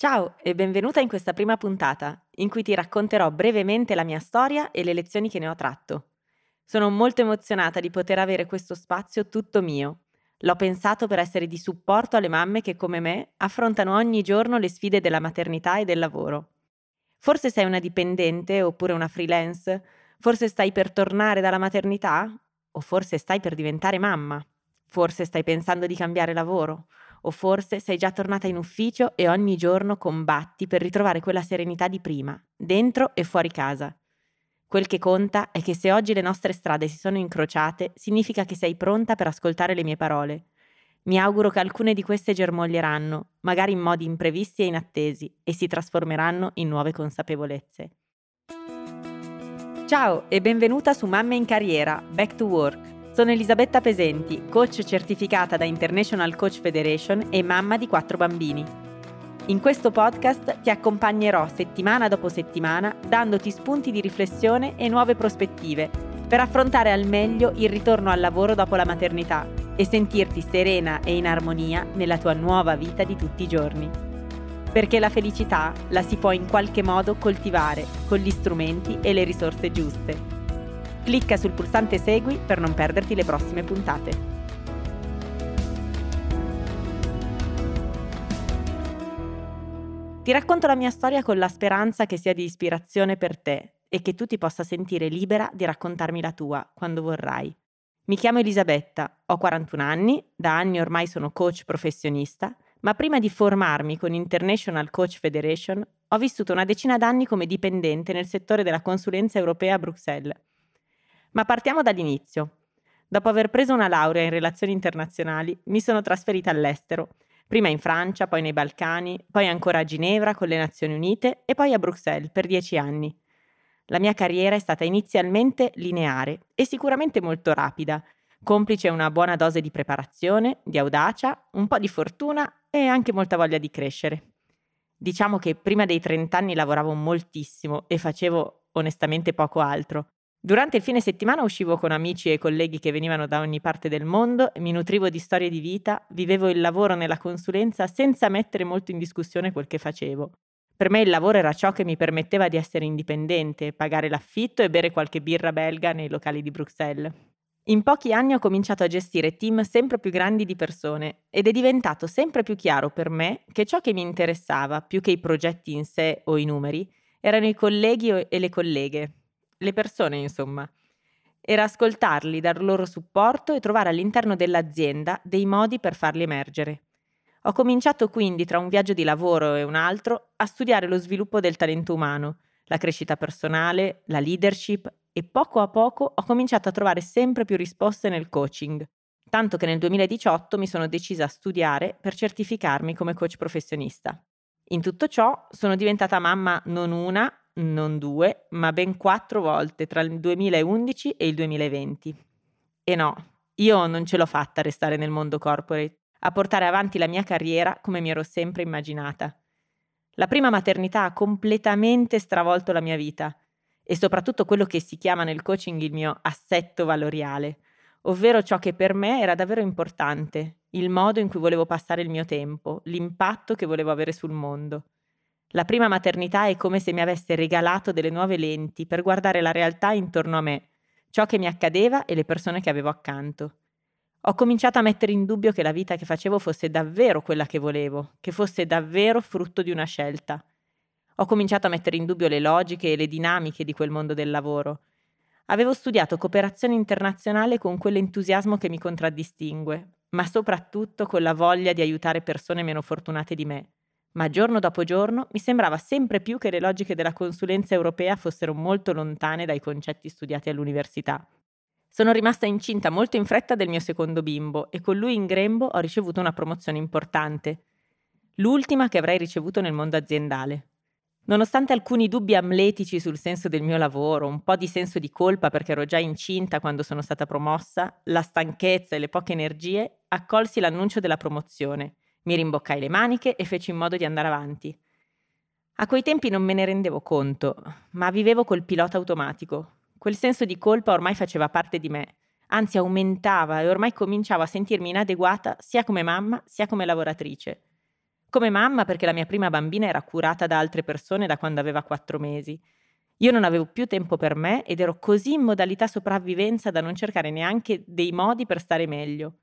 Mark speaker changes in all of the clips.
Speaker 1: Ciao e benvenuta in questa prima puntata, in cui ti racconterò brevemente la mia storia e le lezioni che ne ho tratto. Sono molto emozionata di poter avere questo spazio tutto mio. L'ho pensato per essere di supporto alle mamme che, come me, affrontano ogni giorno le sfide della maternità e del lavoro. Forse sei una dipendente oppure una freelance, forse stai per tornare dalla maternità o forse stai per diventare mamma, forse stai pensando di cambiare lavoro o forse sei già tornata in ufficio e ogni giorno combatti per ritrovare quella serenità di prima, dentro e fuori casa. Quel che conta è che se oggi le nostre strade si sono incrociate, significa che sei pronta per ascoltare le mie parole. Mi auguro che alcune di queste germoglieranno, magari in modi imprevisti e inattesi, e si trasformeranno in nuove consapevolezze. Ciao e benvenuta su Mamme in Carriera, Back to Work sono Elisabetta Pesenti, coach certificata da International Coach Federation e mamma di quattro bambini. In questo podcast ti accompagnerò settimana dopo settimana dandoti spunti di riflessione e nuove prospettive per affrontare al meglio il ritorno al lavoro dopo la maternità e sentirti serena e in armonia nella tua nuova vita di tutti i giorni. Perché la felicità la si può in qualche modo coltivare con gli strumenti e le risorse giuste Clicca sul pulsante Segui per non perderti le prossime puntate. Ti racconto la mia storia con la speranza che sia di ispirazione per te e che tu ti possa sentire libera di raccontarmi la tua quando vorrai. Mi chiamo Elisabetta, ho 41 anni, da anni ormai sono coach professionista, ma prima di formarmi con International Coach Federation ho vissuto una decina d'anni come dipendente nel settore della consulenza europea a Bruxelles ma partiamo dall'inizio. Dopo aver preso una laurea in relazioni internazionali, mi sono trasferita all'estero, prima in Francia, poi nei Balcani, poi ancora a Ginevra con le Nazioni Unite e poi a Bruxelles per dieci anni. La mia carriera è stata inizialmente lineare e sicuramente molto rapida, complice una buona dose di preparazione, di audacia, un po' di fortuna e anche molta voglia di crescere. Diciamo che prima dei 30 anni lavoravo moltissimo e facevo onestamente poco altro. Durante il fine settimana uscivo con amici e colleghi che venivano da ogni parte del mondo, mi nutrivo di storie di vita, vivevo il lavoro nella consulenza senza mettere molto in discussione quel che facevo. Per me il lavoro era ciò che mi permetteva di essere indipendente, pagare l'affitto e bere qualche birra belga nei locali di Bruxelles. In pochi anni ho cominciato a gestire team sempre più grandi di persone ed è diventato sempre più chiaro per me che ciò che mi interessava, più che i progetti in sé o i numeri, erano i colleghi e le colleghe, le persone, insomma. Era ascoltarli, dar loro supporto e trovare all'interno dell'azienda dei modi per farli emergere. Ho cominciato quindi, tra un viaggio di lavoro e un altro, a studiare lo sviluppo del talento umano, la crescita personale, la leadership e poco a poco ho cominciato a trovare sempre più risposte nel coaching, tanto che nel 2018 mi sono decisa a studiare per certificarmi come coach professionista. In tutto ciò sono diventata mamma non una, non due, ma ben quattro volte tra il 2011 e il 2020. E no, io non ce l'ho fatta a restare nel mondo corporate, a portare avanti la mia carriera come mi ero sempre immaginata. La prima maternità ha completamente stravolto la mia vita e soprattutto quello che si chiama nel coaching il mio assetto valoriale, ovvero ciò che per me era davvero importante, il modo in cui volevo passare il mio tempo, l'impatto che volevo avere sul mondo. La prima maternità è come se mi avesse regalato delle nuove lenti per guardare la realtà intorno a me, ciò che mi accadeva e le persone che avevo accanto. Ho cominciato a mettere in dubbio che la vita che facevo fosse davvero quella che volevo, che fosse davvero frutto di una scelta. Ho cominciato a mettere in dubbio le logiche e le dinamiche di quel mondo del lavoro. Avevo studiato cooperazione internazionale con quell'entusiasmo che mi contraddistingue, ma soprattutto con la voglia di aiutare persone meno fortunate di me ma giorno dopo giorno mi sembrava sempre più che le logiche della consulenza europea fossero molto lontane dai concetti studiati all'università. Sono rimasta incinta molto in fretta del mio secondo bimbo e con lui in grembo ho ricevuto una promozione importante, l'ultima che avrei ricevuto nel mondo aziendale. Nonostante alcuni dubbi amletici sul senso del mio lavoro, un po' di senso di colpa perché ero già incinta quando sono stata promossa, la stanchezza e le poche energie, accolsi l'annuncio della promozione mi rimboccai le maniche e feci in modo di andare avanti. A quei tempi non me ne rendevo conto, ma vivevo col pilota automatico. Quel senso di colpa ormai faceva parte di me, anzi aumentava e ormai cominciavo a sentirmi inadeguata sia come mamma sia come lavoratrice. Come mamma perché la mia prima bambina era curata da altre persone da quando aveva quattro mesi. Io non avevo più tempo per me ed ero così in modalità sopravvivenza da non cercare neanche dei modi per stare meglio.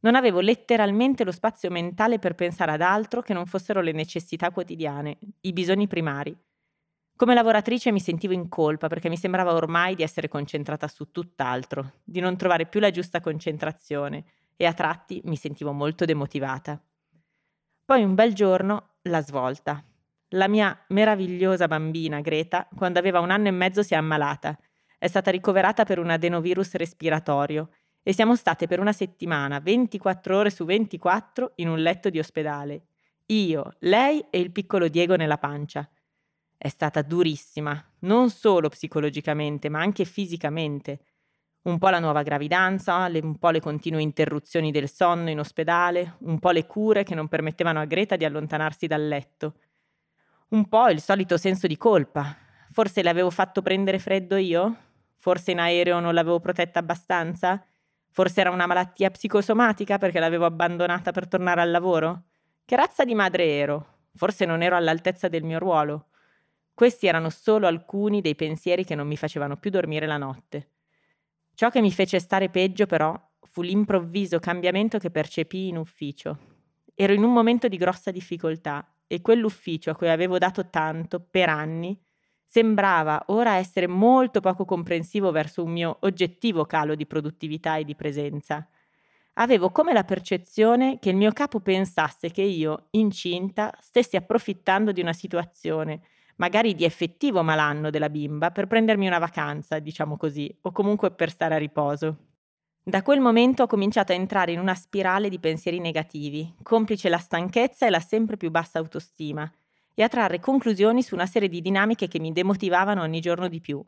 Speaker 1: Non avevo letteralmente lo spazio mentale per pensare ad altro che non fossero le necessità quotidiane, i bisogni primari. Come lavoratrice mi sentivo in colpa perché mi sembrava ormai di essere concentrata su tutt'altro, di non trovare più la giusta concentrazione e a tratti mi sentivo molto demotivata. Poi un bel giorno la svolta. La mia meravigliosa bambina Greta, quando aveva un anno e mezzo, si è ammalata. È stata ricoverata per un adenovirus respiratorio e siamo state per una settimana, 24 ore su 24, in un letto di ospedale. Io, lei e il piccolo Diego nella pancia. È stata durissima, non solo psicologicamente, ma anche fisicamente. Un po' la nuova gravidanza, un po' le continue interruzioni del sonno in ospedale, un po' le cure che non permettevano a Greta di allontanarsi dal letto. Un po' il solito senso di colpa. Forse le avevo fatto prendere freddo io? Forse in aereo non l'avevo protetta abbastanza? Forse era una malattia psicosomatica perché l'avevo abbandonata per tornare al lavoro? Che razza di madre ero? Forse non ero all'altezza del mio ruolo. Questi erano solo alcuni dei pensieri che non mi facevano più dormire la notte. Ciò che mi fece stare peggio, però, fu l'improvviso cambiamento che percepii in ufficio. Ero in un momento di grossa difficoltà e quell'ufficio a cui avevo dato tanto per anni sembrava ora essere molto poco comprensivo verso un mio oggettivo calo di produttività e di presenza. Avevo come la percezione che il mio capo pensasse che io, incinta, stessi approfittando di una situazione magari di effettivo malanno della bimba, per prendermi una vacanza, diciamo così, o comunque per stare a riposo. Da quel momento ho cominciato a entrare in una spirale di pensieri negativi, complice la stanchezza e la sempre più bassa autostima, e a trarre conclusioni su una serie di dinamiche che mi demotivavano ogni giorno di più.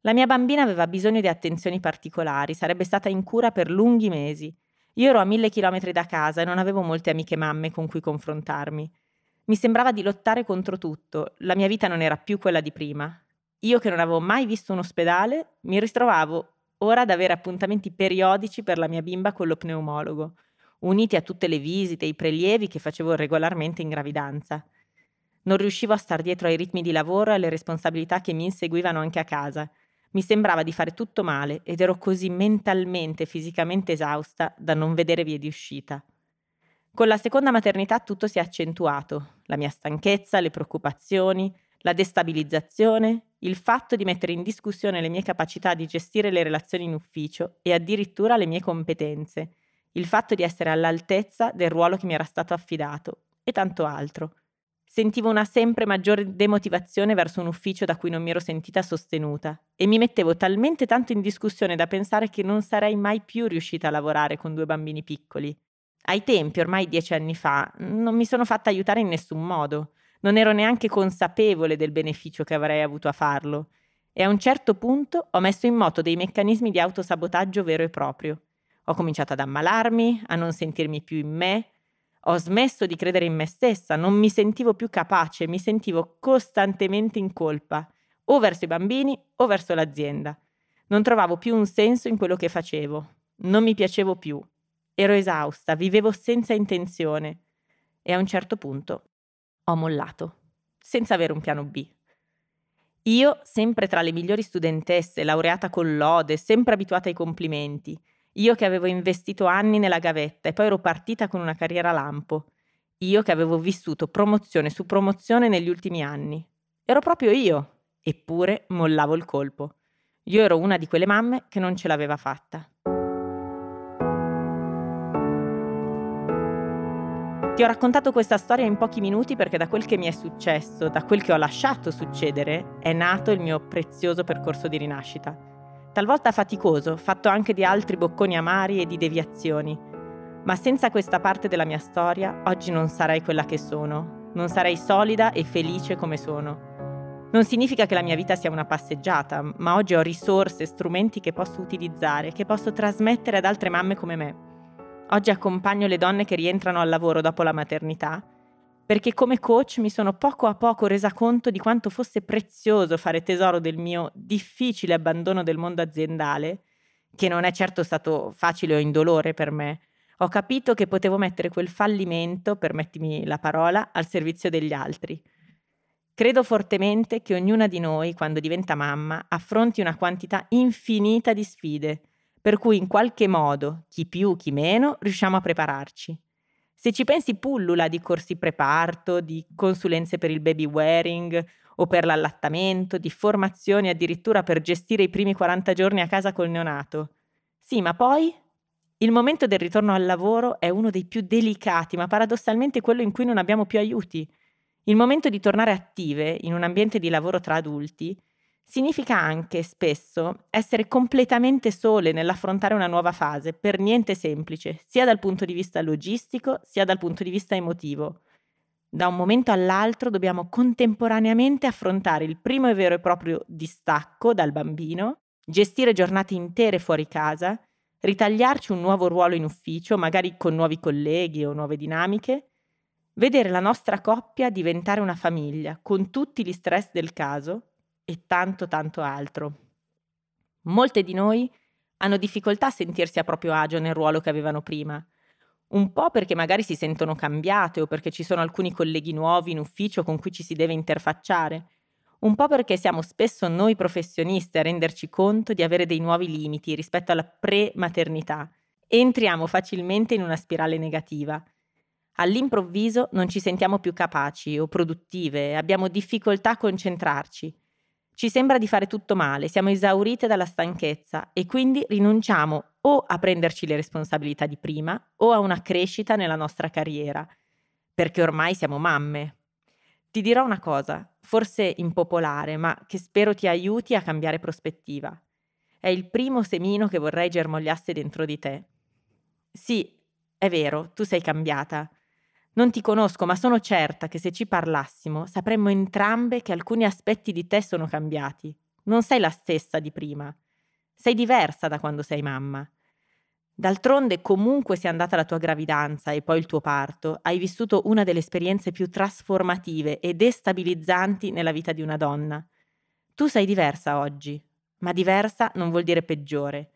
Speaker 1: La mia bambina aveva bisogno di attenzioni particolari, sarebbe stata in cura per lunghi mesi. Io ero a mille chilometri da casa e non avevo molte amiche mamme con cui confrontarmi. Mi sembrava di lottare contro tutto, la mia vita non era più quella di prima. Io che non avevo mai visto un ospedale, mi ritrovavo ora ad avere appuntamenti periodici per la mia bimba con lo pneumologo, uniti a tutte le visite e i prelievi che facevo regolarmente in gravidanza. Non riuscivo a star dietro ai ritmi di lavoro e alle responsabilità che mi inseguivano anche a casa. Mi sembrava di fare tutto male ed ero così mentalmente e fisicamente esausta da non vedere vie di uscita. Con la seconda maternità tutto si è accentuato, la mia stanchezza, le preoccupazioni, la destabilizzazione, il fatto di mettere in discussione le mie capacità di gestire le relazioni in ufficio e addirittura le mie competenze, il fatto di essere all'altezza del ruolo che mi era stato affidato e tanto altro. Sentivo una sempre maggiore demotivazione verso un ufficio da cui non mi ero sentita sostenuta e mi mettevo talmente tanto in discussione da pensare che non sarei mai più riuscita a lavorare con due bambini piccoli. Ai tempi, ormai dieci anni fa, non mi sono fatta aiutare in nessun modo. Non ero neanche consapevole del beneficio che avrei avuto a farlo. E a un certo punto ho messo in moto dei meccanismi di autosabotaggio vero e proprio. Ho cominciato ad ammalarmi, a non sentirmi più in me, ho smesso di credere in me stessa, non mi sentivo più capace, mi sentivo costantemente in colpa, o verso i bambini o verso l'azienda. Non trovavo più un senso in quello che facevo, non mi piacevo più Ero esausta, vivevo senza intenzione e a un certo punto ho mollato, senza avere un piano B. Io, sempre tra le migliori studentesse, laureata con lode, sempre abituata ai complimenti, io che avevo investito anni nella gavetta e poi ero partita con una carriera lampo, io che avevo vissuto promozione su promozione negli ultimi anni. Ero proprio io, eppure mollavo il colpo. Io ero una di quelle mamme che non ce l'aveva fatta. Ti ho raccontato questa storia in pochi minuti perché da quel che mi è successo, da quel che ho lasciato succedere, è nato il mio prezioso percorso di rinascita. Talvolta faticoso, fatto anche di altri bocconi amari e di deviazioni. Ma senza questa parte della mia storia, oggi non sarei quella che sono, non sarei solida e felice come sono. Non significa che la mia vita sia una passeggiata, ma oggi ho risorse, strumenti che posso utilizzare, che posso trasmettere ad altre mamme come me. Oggi accompagno le donne che rientrano al lavoro dopo la maternità, perché come coach mi sono poco a poco resa conto di quanto fosse prezioso fare tesoro del mio difficile abbandono del mondo aziendale, che non è certo stato facile o indolore per me. Ho capito che potevo mettere quel fallimento, permettimi la parola, al servizio degli altri. Credo fortemente che ognuna di noi, quando diventa mamma, affronti una quantità infinita di sfide, per cui in qualche modo, chi più, chi meno, riusciamo a prepararci. Se ci pensi pullula di corsi preparto, di consulenze per il baby wearing o per l'allattamento, di formazioni addirittura per gestire i primi 40 giorni a casa col neonato. Sì, ma poi il momento del ritorno al lavoro è uno dei più delicati, ma paradossalmente quello in cui non abbiamo più aiuti. Il momento di tornare attive in un ambiente di lavoro tra adulti significa anche spesso essere completamente sole nell'affrontare una nuova fase, per niente semplice, sia dal punto di vista logistico sia dal punto di vista emotivo. Da un momento all'altro dobbiamo contemporaneamente affrontare il primo e vero e proprio distacco dal bambino, gestire giornate intere fuori casa, ritagliarci un nuovo ruolo in ufficio, magari con nuovi colleghi o nuove dinamiche, Vedere la nostra coppia diventare una famiglia, con tutti gli stress del caso e tanto tanto altro. Molte di noi hanno difficoltà a sentirsi a proprio agio nel ruolo che avevano prima. Un po' perché magari si sentono cambiate o perché ci sono alcuni colleghi nuovi in ufficio con cui ci si deve interfacciare. Un po' perché siamo spesso noi professionisti a renderci conto di avere dei nuovi limiti rispetto alla pre-maternità. Entriamo facilmente in una spirale negativa All'improvviso non ci sentiamo più capaci o produttive, abbiamo difficoltà a concentrarci. Ci sembra di fare tutto male, siamo esaurite dalla stanchezza e quindi rinunciamo o a prenderci le responsabilità di prima o a una crescita nella nostra carriera, perché ormai siamo mamme. Ti dirò una cosa, forse impopolare, ma che spero ti aiuti a cambiare prospettiva. È il primo semino che vorrei germogliasse dentro di te. Sì, è vero, tu sei cambiata non ti conosco, ma sono certa che se ci parlassimo sapremmo entrambe che alcuni aspetti di te sono cambiati. Non sei la stessa di prima. Sei diversa da quando sei mamma. D'altronde, comunque sia andata la tua gravidanza e poi il tuo parto, hai vissuto una delle esperienze più trasformative e destabilizzanti nella vita di una donna. Tu sei diversa oggi, ma diversa non vuol dire peggiore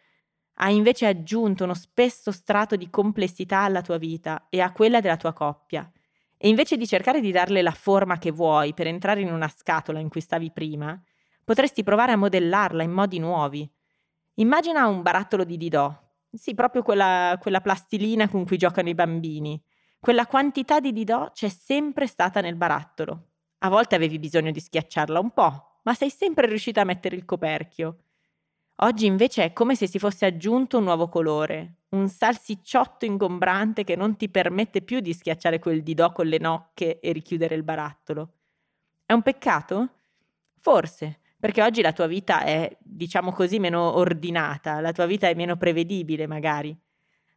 Speaker 1: hai invece aggiunto uno spesso strato di complessità alla tua vita e a quella della tua coppia. E invece di cercare di darle la forma che vuoi per entrare in una scatola in cui stavi prima, potresti provare a modellarla in modi nuovi. Immagina un barattolo di Didò, sì, proprio quella, quella plastilina con cui giocano i bambini. Quella quantità di Didò c'è sempre stata nel barattolo. A volte avevi bisogno di schiacciarla un po', ma sei sempre riuscita a mettere il coperchio. Oggi invece è come se si fosse aggiunto un nuovo colore, un salsicciotto ingombrante che non ti permette più di schiacciare quel didò con le nocche e richiudere il barattolo. È un peccato? Forse, perché oggi la tua vita è, diciamo così, meno ordinata, la tua vita è meno prevedibile magari.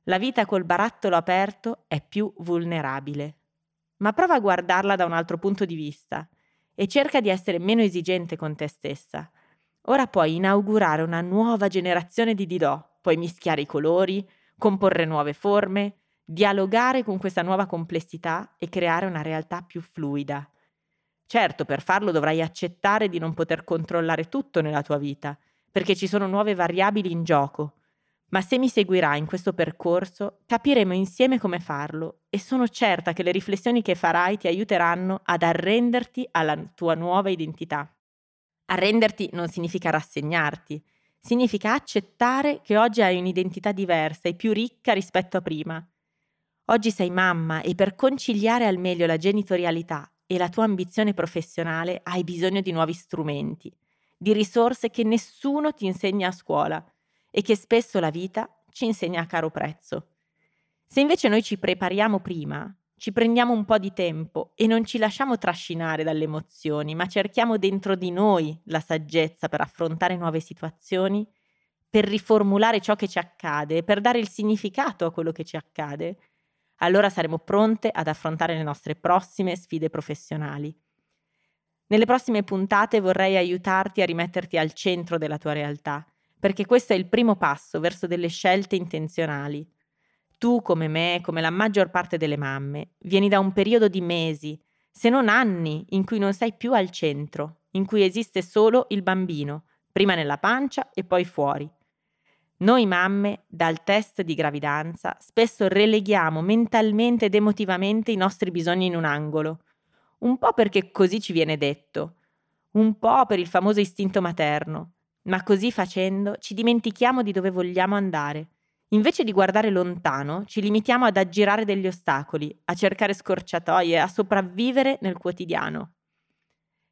Speaker 1: La vita col barattolo aperto è più vulnerabile. Ma prova a guardarla da un altro punto di vista e cerca di essere meno esigente con te stessa Ora puoi inaugurare una nuova generazione di Didò, puoi mischiare i colori, comporre nuove forme, dialogare con questa nuova complessità e creare una realtà più fluida. Certo, per farlo dovrai accettare di non poter controllare tutto nella tua vita, perché ci sono nuove variabili in gioco. Ma se mi seguirai in questo percorso, capiremo insieme come farlo e sono certa che le riflessioni che farai ti aiuteranno ad arrenderti alla tua nuova identità. Arrenderti non significa rassegnarti, significa accettare che oggi hai un'identità diversa e più ricca rispetto a prima. Oggi sei mamma e per conciliare al meglio la genitorialità e la tua ambizione professionale hai bisogno di nuovi strumenti, di risorse che nessuno ti insegna a scuola e che spesso la vita ci insegna a caro prezzo. Se invece noi ci prepariamo prima, ci prendiamo un po' di tempo e non ci lasciamo trascinare dalle emozioni, ma cerchiamo dentro di noi la saggezza per affrontare nuove situazioni, per riformulare ciò che ci accade, per dare il significato a quello che ci accade, allora saremo pronte ad affrontare le nostre prossime sfide professionali. Nelle prossime puntate vorrei aiutarti a rimetterti al centro della tua realtà, perché questo è il primo passo verso delle scelte intenzionali tu, come me, come la maggior parte delle mamme, vieni da un periodo di mesi, se non anni, in cui non sei più al centro, in cui esiste solo il bambino, prima nella pancia e poi fuori. Noi mamme, dal test di gravidanza, spesso releghiamo mentalmente ed emotivamente i nostri bisogni in un angolo. Un po' perché così ci viene detto, un po' per il famoso istinto materno, ma così facendo ci dimentichiamo di dove vogliamo andare. Invece di guardare lontano, ci limitiamo ad aggirare degli ostacoli, a cercare scorciatoie, a sopravvivere nel quotidiano.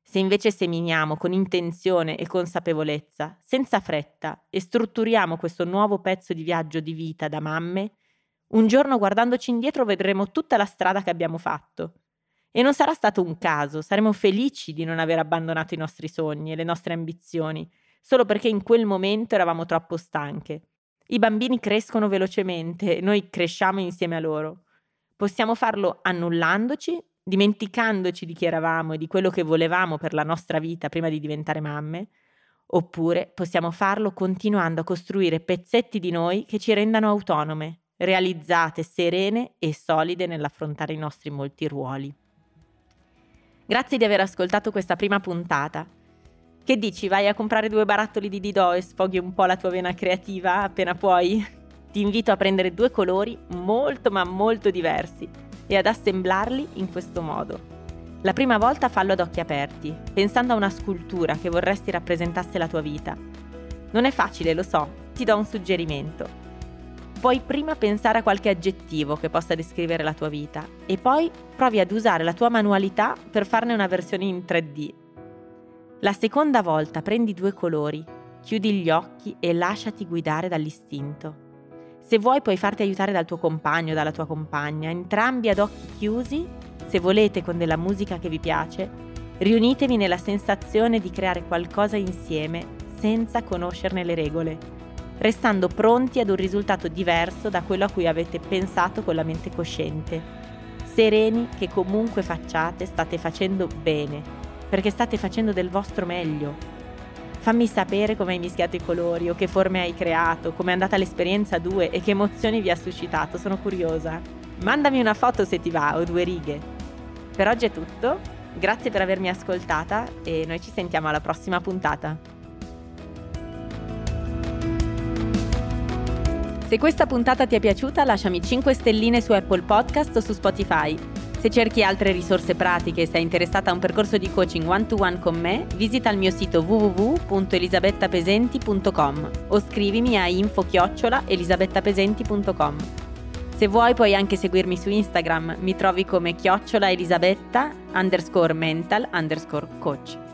Speaker 1: Se invece seminiamo con intenzione e consapevolezza, senza fretta, e strutturiamo questo nuovo pezzo di viaggio di vita da mamme, un giorno guardandoci indietro vedremo tutta la strada che abbiamo fatto. E non sarà stato un caso, saremo felici di non aver abbandonato i nostri sogni e le nostre ambizioni, solo perché in quel momento eravamo troppo stanche. I bambini crescono velocemente noi cresciamo insieme a loro. Possiamo farlo annullandoci, dimenticandoci di chi eravamo e di quello che volevamo per la nostra vita prima di diventare mamme, oppure possiamo farlo continuando a costruire pezzetti di noi che ci rendano autonome, realizzate, serene e solide nell'affrontare i nostri molti ruoli. Grazie di aver ascoltato questa prima puntata. Che dici, vai a comprare due barattoli di Didò e sfoghi un po' la tua vena creativa appena puoi? Ti invito a prendere due colori molto ma molto diversi e ad assemblarli in questo modo. La prima volta fallo ad occhi aperti, pensando a una scultura che vorresti rappresentasse la tua vita. Non è facile, lo so, ti do un suggerimento. Puoi prima pensare a qualche aggettivo che possa descrivere la tua vita e poi provi ad usare la tua manualità per farne una versione in 3D la seconda volta prendi due colori, chiudi gli occhi e lasciati guidare dall'istinto. Se vuoi puoi farti aiutare dal tuo compagno o dalla tua compagna, entrambi ad occhi chiusi, se volete con della musica che vi piace, riunitevi nella sensazione di creare qualcosa insieme senza conoscerne le regole, restando pronti ad un risultato diverso da quello a cui avete pensato con la mente cosciente. Sereni che comunque facciate state facendo bene perché state facendo del vostro meglio. Fammi sapere come hai mischiato i colori o che forme hai creato, come è andata l'esperienza a due e che emozioni vi ha suscitato, sono curiosa. Mandami una foto se ti va o due righe. Per oggi è tutto, grazie per avermi ascoltata e noi ci sentiamo alla prossima puntata. Se questa puntata ti è piaciuta lasciami 5 stelline su Apple Podcast o su Spotify se cerchi altre risorse pratiche e sei interessata a un percorso di coaching one-to-one con me, visita il mio sito www.elisabettapesenti.com o scrivimi a info-elisabettapesenti.com. Se vuoi puoi anche seguirmi su Instagram, mi trovi come chiocciola elisabetta underscore mental underscore coach.